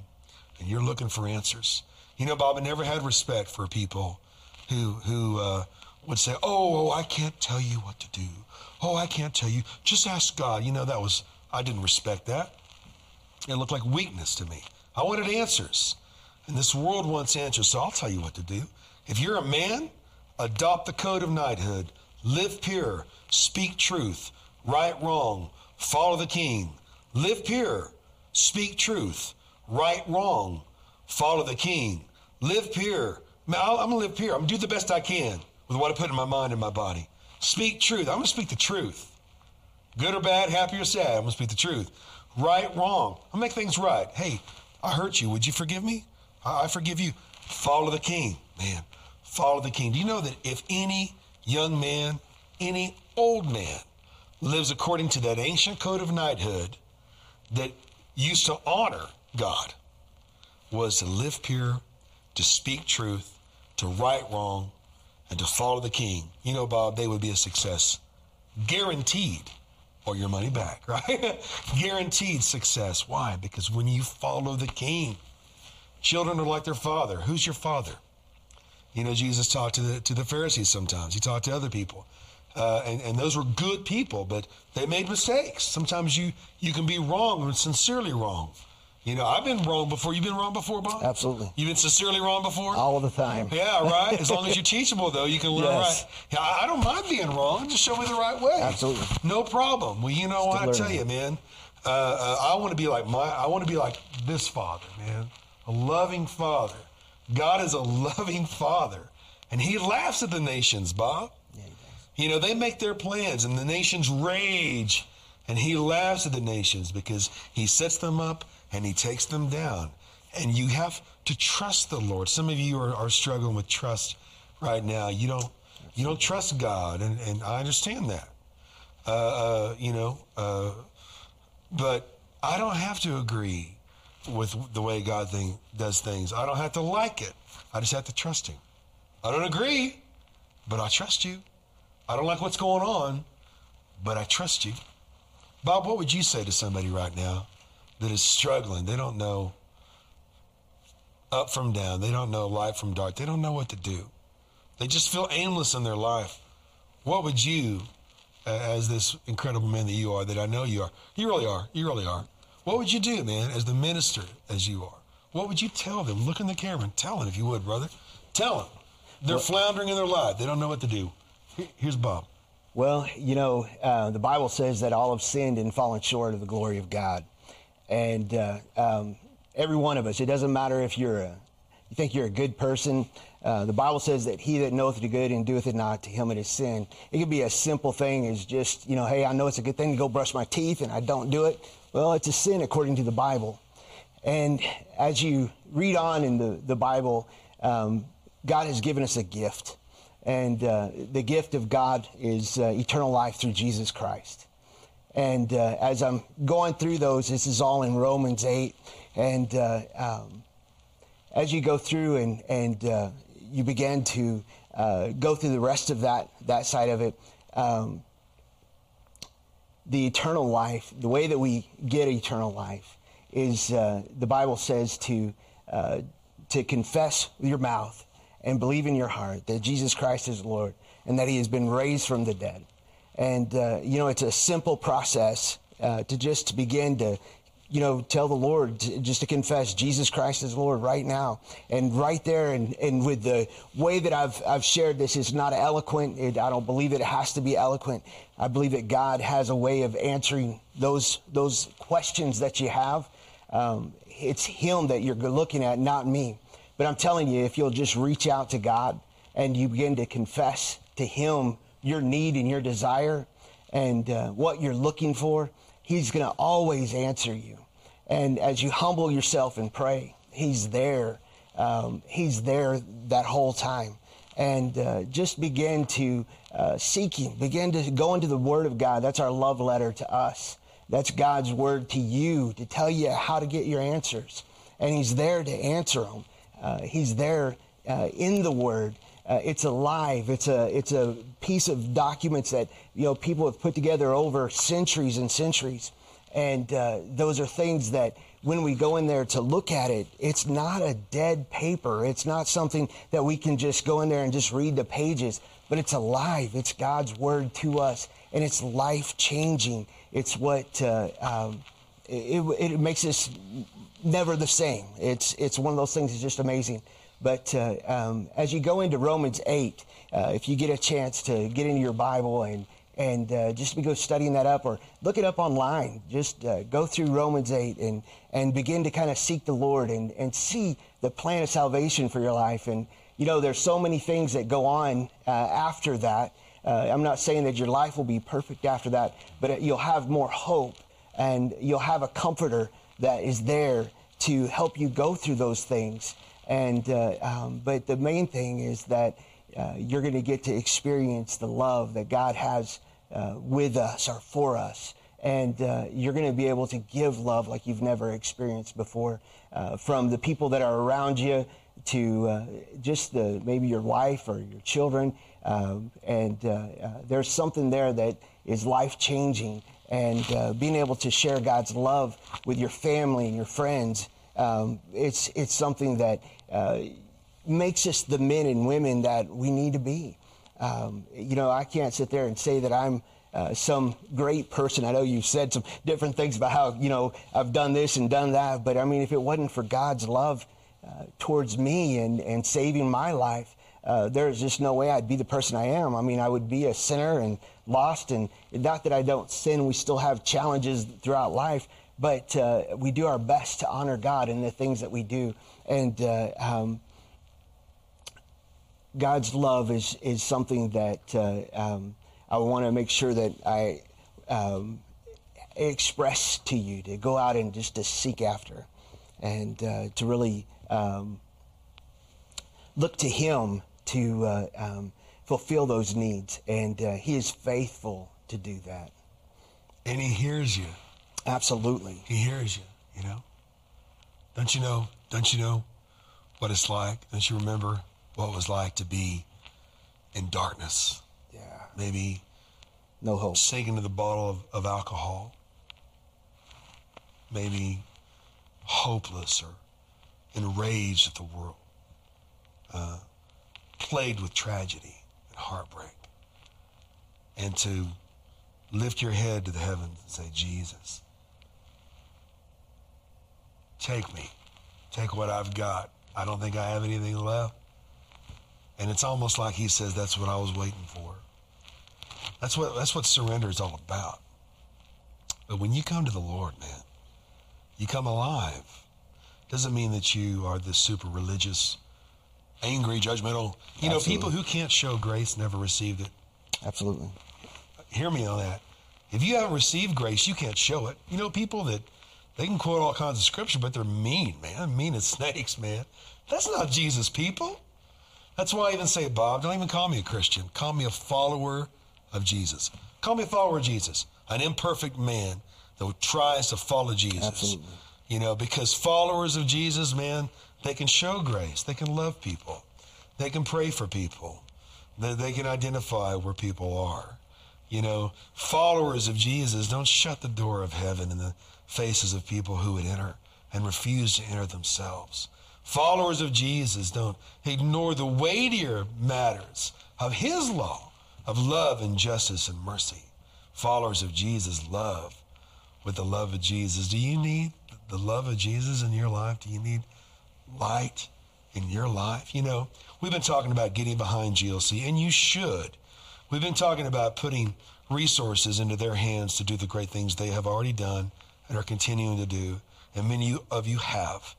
S1: and you're looking for answers. You know, Bob, I never had respect for people who who uh, would say, oh, oh, I can't tell you what to do. Oh, I can't tell you. Just ask God. You know, that was I didn't respect that. It looked like weakness to me. I wanted answers. And this world wants answers, so I'll tell you what to do. If you're a man, adopt the code of knighthood. Live pure. Speak truth. Right wrong. Follow the king. Live pure. Speak truth. Right wrong. Follow the king. Live pure. Man, I'm to live pure. I'm to do the best I can with what I put in my mind and my body. Speak truth. I'm to speak the truth. Good or bad, happy or sad, I'm to speak the truth. Right, wrong. I'll make things right. Hey, I hurt you. Would you forgive me? I, I forgive you. Follow the king, man. Follow the king. Do you know that if any young man, any old man lives according to that ancient code of knighthood that used to honor God, was to live pure, to speak truth, to right wrong, and to follow the king, you know, Bob, they would be a success. Guaranteed, or your money back, right? Guaranteed success. Why? Because when you follow the king, children are like their father. Who's your father? You know, Jesus talked to the to the Pharisees sometimes. He talked to other people. Uh, and, and those were good people, but they made mistakes. Sometimes you you can be wrong and sincerely wrong. You know, I've been wrong before. You've been wrong before, Bob?
S2: Absolutely.
S1: You've been sincerely wrong before?
S2: All the time.
S1: Yeah, right. As long as you're teachable, though, you can learn
S2: Yes.
S1: right. Yeah, I don't mind being wrong. Just show me the right way.
S2: Absolutely.
S1: No problem. Well, you know what I tell you, man. Uh, uh, I want to be like my. I want to be like this father, man. A loving father. God is a loving father, and He laughs at the nations, Bob.
S2: Yeah.
S1: You know, they make their plans and the nations rage. And he laughs at the nations because he sets them up and he takes them down. And you have to trust the Lord. Some of you are, are struggling with trust right now. You don't you don't trust God, and, and I understand that. Uh, uh, you know, uh, but I don't have to agree with the way God thing, does things. I don't have to like it. I just have to trust him. I don't agree, but I trust you. I don't like what's going on, but I trust you. Bob, what would you say to somebody right now that is struggling? They don't know up from down. They don't know light from dark. They don't know what to do. They just feel aimless in their life. What would you, as this incredible man that you are, that I know you are, you really are, you really are, what would you do, man, as the minister as you are? What would you tell them? Look in the camera and tell them if you would, brother. Tell them. They're floundering in their life. They don't know what to do. Here's Bob.
S2: Well, you know, uh, the Bible says that all have sinned and fallen short of the glory of God. And uh, um, every one of us, it doesn't matter if you're a, you think you're a good person. Uh, the Bible says that he that knoweth the good and doeth it not, to him it is sin. It could be a simple thing as just, you know, hey, I know it's a good thing to go brush my teeth and I don't do it. Well, it's a sin according to the Bible. And as you read on in the, the Bible, um, God has given us a gift. And uh, the gift of God is uh, eternal life through Jesus Christ. And uh, as I'm going through those, this is all in Romans 8. And uh, um, as you go through and, and uh, you begin to uh, go through the rest of that, that side of it, um, the eternal life, the way that we get eternal life is uh, the Bible says to, uh, to confess with your mouth and believe in your heart that Jesus Christ is Lord and that he has been raised from the dead. And, uh, you know, it's a simple process uh, to just begin to, you know, tell the Lord, just to confess Jesus Christ is Lord right now. And right there, and, and with the way that I've, I've shared this, is not eloquent. It, I don't believe it has to be eloquent. I believe that God has a way of answering those, those questions that you have. Um, it's Him that you're looking at, not me. But I'm telling you, if you'll just reach out to God and you begin to confess to Him your need and your desire and uh, what you're looking for, He's going to always answer you. And as you humble yourself and pray, He's there. Um, he's there that whole time. And uh, just begin to uh, seek Him, begin to go into the Word of God. That's our love letter to us. That's God's Word to you to tell you how to get your answers. And He's there to answer them. Uh, he's there uh, in the Word. Uh, it's alive. It's a it's a piece of documents that you know people have put together over centuries and centuries, And uh, those are things that when we go in there to look at it, it's not a dead paper. It's not something that we can just go in there and just read the pages, but it's alive. It's God's word to us, and it's life changing. It's what uh, um, it, it, makes us never the same. It's it's one of those things that's just amazing. But uh, um, as you go into Romans 8, uh, if you get a chance to get into your Bible and and uh, just go studying that up or look it up online. Just uh, go through Romans 8 and, and begin to kind of seek the Lord and, and see the plan of salvation for your life. And, you know, there's so many things that go on uh, after that. Uh, I'm not saying that your life will be perfect after that, but you'll have more hope and you'll have a comforter that is there to help you go through those things. And, uh, um, but the main thing is that uh, you're going to get to experience the love that God has uh, with us or for us. And uh, you're going to be able to give love like you've never experienced before uh, from the people that are around you to uh, just the, maybe your wife or your children. Um, and there's something there that is life changing. And being able to share God's love with your family and your friends, um, it's, it's something that makes us the men and women that we need to be. Um, you know, I can't sit there and say that I'm uh, some great person. I know you've said some different things about how, you know, I've done this and done that, but I mean, if it wasn't for God's love uh, towards me and, and saving my life, uh, there's just no way I'd be the person I am. I mean, I would be a sinner and lost, and not that I don't sin, we still have challenges throughout life, but uh, we do our best to honor God in the things that we do. And, uh, um, God's love is is something that uh, um, I want to make sure that I um, express to you to go out and just to seek after, and uh, to really um, look to Him to uh, um, fulfill those needs, and uh, He is faithful to do that.
S1: And He hears you.
S2: Absolutely,
S1: He hears you. You know. Don't you know? Don't you know what it's like? Don't you remember? what it was like to be in darkness.
S2: Yeah.
S1: Maybe
S2: no hope.
S1: Sinking to the bottle of, of alcohol. Maybe hopeless or enraged at the world. Uh, plagued with tragedy and heartbreak. And to lift your head to the heavens and say, Jesus, take me. Take what I've got. I don't think I have anything left. And it's almost like he says, that's what I was waiting for. That's what, that's what surrender is all about. But when you come to the Lord, man, you come alive. Doesn't mean that you are this super religious, angry, judgmental. You Absolutely. know, people who can't show grace never received it.
S2: Absolutely.
S1: Hear me on that. If you haven't received grace, you can't show it. You know, people that they can quote all kinds of scripture, but they're mean, man. Mean as snakes, man. That's not Jesus' people. That's why I even say, Bob, don't even call me a Christian. Call me a follower of Jesus. Call me a follower of Jesus, an imperfect man that tries to follow Jesus.
S2: Absolutely.
S1: You know, because followers of Jesus, man, they can show grace. They can love people. They can pray for people. They, they can identify where people are. You know, followers of Jesus don't shut the door of heaven in the faces of people who would enter and refuse to enter themselves. Followers of Jesus don't ignore the weightier matters of his law of love and justice and mercy. Followers of Jesus love with the love of Jesus. Do you need the love of Jesus in your life? Do you need light in your life? You know, we've been talking about getting behind GLC, and you should. We've been talking about putting resources into their hands to do the great things they have already done and are continuing to do, and many of you have.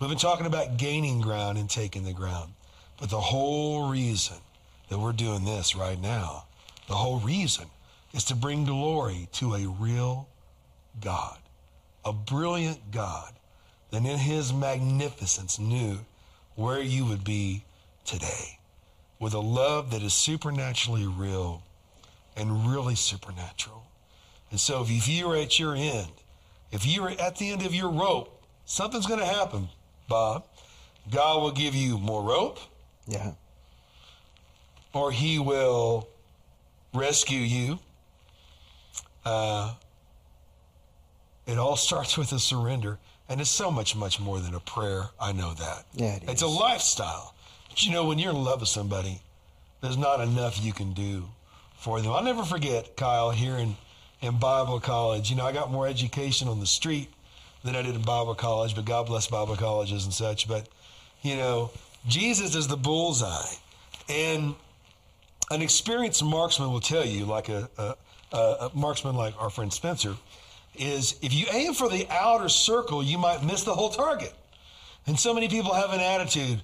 S1: We've been talking about gaining ground and taking the ground. But the whole reason that we're doing this right now, the whole reason is to bring glory to a real God, a brilliant God that in his magnificence knew where you would be today with a love that is supernaturally real and really supernatural. And so if you're at your end, if you're at the end of your rope, something's going to happen. Bob, God will give you more rope.
S2: Yeah.
S1: Or he will rescue you. Uh, it all starts with a surrender. And it's so much, much more than a prayer. I know that.
S2: Yeah, it
S1: it's a lifestyle. But you know, when you're in love with somebody, there's not enough you can do for them. I'll never forget, Kyle, here in, Bible college. You know, I got more education on the street than I did in Bible college, but God bless Bible colleges and such. But, you know, Jesus is the bullseye. And an experienced marksman will tell you, like a, a, a marksman like our friend Spencer, is if you aim for the outer circle, you might miss the whole target. And so many people have an attitude,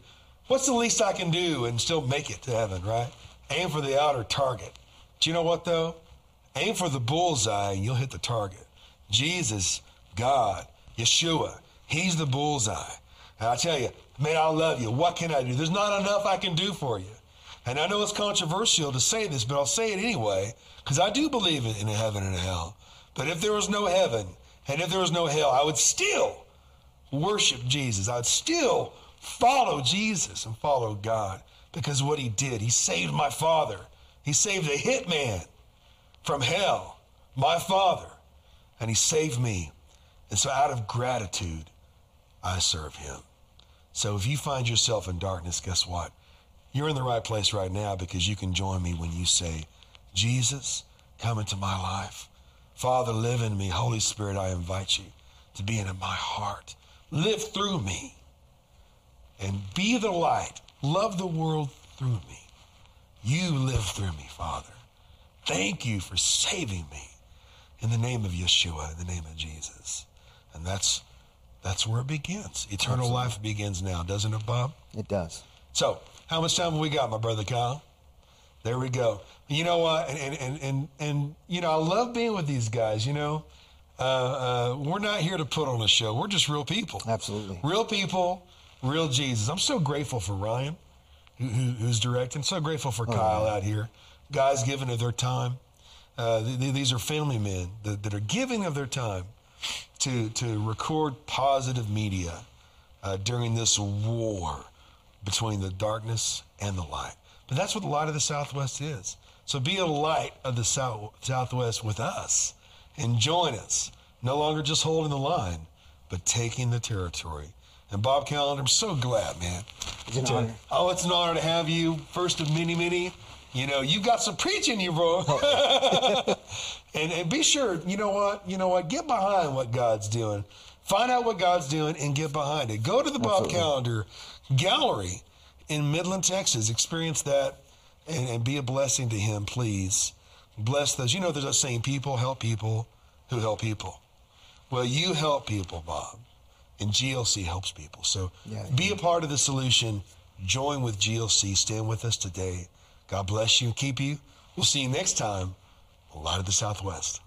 S1: what's the least I can do and still make it to heaven, right? Aim for the outer target. Do you know what though? Aim for the bullseye and you'll hit the target. Jesus, God, Yeshua, He's the bullseye. And I tell you, man, I love you. What can I do? There's not enough I can do for you. And I know it's controversial to say this, but I'll say it anyway, because I do believe in a heaven and a hell. But if there was no heaven and if there was no hell, I would still worship Jesus. I'd still follow Jesus and follow God because what he did, he saved my father. He saved a hitman from hell, my father, and he saved me. And so out of gratitude, I serve him. So if you find yourself in darkness, guess what? You're in the right place right now because you can join me when you say, Jesus, come into my life. Father, live in me. Holy Spirit, I invite you to be in my heart. Live through me and be the light. Love the world through me. You live through me, Father. Thank you for saving me in the name of Yeshua, in the name of Jesus. And that's that's where it begins. Eternal
S2: Absolutely.
S1: life begins now, doesn't it, Bob?
S2: It does.
S1: So, how much time have we got, my brother Kyle? There we go. You know what? And and and and, and you know, I love being with these guys. You know, uh, uh, we're not here to put on a show. We're just real people.
S2: Absolutely.
S1: Real people, real Jesus. I'm so grateful for Ryan, who, who, who's directing. So grateful for Kyle out here. Guys giving of their time. Uh, th- th- these are family men that, that are giving of their time to to record positive media uh, during this war between the darkness and the light. But that's what the light of the Southwest is. So be a light of the South, Southwest with us and join us. No longer just holding the line, but taking the territory. And Bob Callender, I'm so glad, man.
S2: It's an
S1: To-
S2: honor.
S1: Oh, it's an honor to have you. First of many, many. You know, you got some preaching, you bro. Oh. and, and be sure, you know what? You know what? Get behind what God's doing. Find out what God's doing and get behind it. Go to the Bob
S2: Absolutely.
S1: Callender Gallery in Midland, Texas. Experience that and, and be a blessing to him, please. Bless those. You know, there's a saying, people help people who help people. Well, you help people, Bob, and GLC helps people. So
S2: Yeah,
S1: be a part of the solution. Join with GLC. Stand with us today. God bless you and keep you. We'll see you next time. A lot of the Southwest.